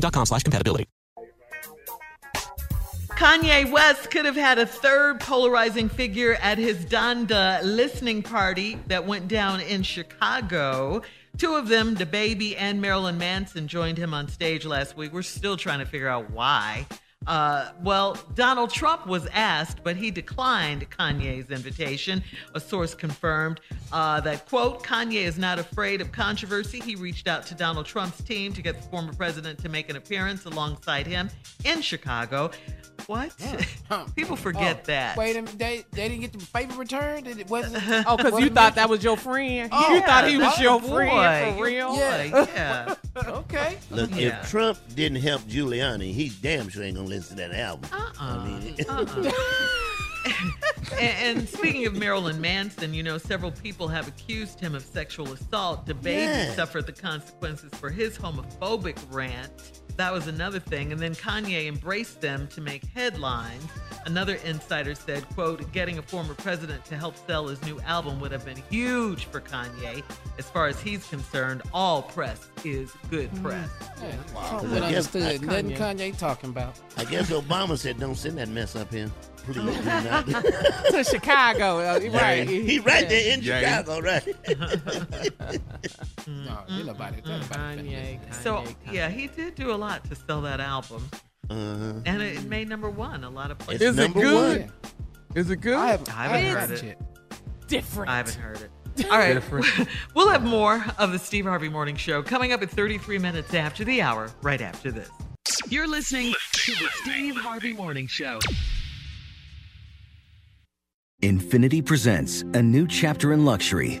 Slash compatibility. Kanye West could have had a third polarizing figure at his Donda listening party that went down in Chicago. Two of them, DaBaby and Marilyn Manson, joined him on stage last week. We're still trying to figure out why. Uh, well, Donald Trump was asked, but he declined Kanye's invitation. A source confirmed uh, that, quote, Kanye is not afraid of controversy. He reached out to Donald Trump's team to get the former president to make an appearance alongside him in Chicago. What? People forget Oh, that. Wait a minute, they, they didn't get the favor returned? It wasn't? Oh, because you thought that was your friend. Oh, you thought he was oh, your boy, friend for real. boy, yeah. okay. Look, Yeah. if Trump didn't help Giuliani, he damn sure ain't gonna listen to that album. Uh-uh. I mean, uh-uh. and, and speaking of Marilyn Manson, you know, several people have accused him of sexual assault. DaBaby Yeah. suffered the consequences for his homophobic rant. That was another thing. And then Kanye embraced them to make headlines. Another insider said, quote, getting a former president to help sell his new album would have been huge for Kanye. As far as he's concerned, all press is good mm. press. Yeah, Wow. Trump I would guess- understood. Nothing Kanye. Kanye talking about. I guess Obama said, "Don't send that mess up here, please." do not." to Chicago, uh, right? He right there in Yeah. Chicago, right? No, ain't nobody. ain't nobody mm-hmm. Kanye, mm-hmm. finna- So, yeah, he did do a lot to sell that album. Uh-huh. And it made number one a lot of places. Is it good? one. Is it good? I haven't, I I haven't haven't heard heard it. it yet. different. I haven't heard it. All right. Different. we'll have more of the Steve Harvey Morning Show coming up at 33 minutes after the hour, right after this. You're listening to the Steve Harvey Morning Show. Infiniti presents a new chapter in luxury,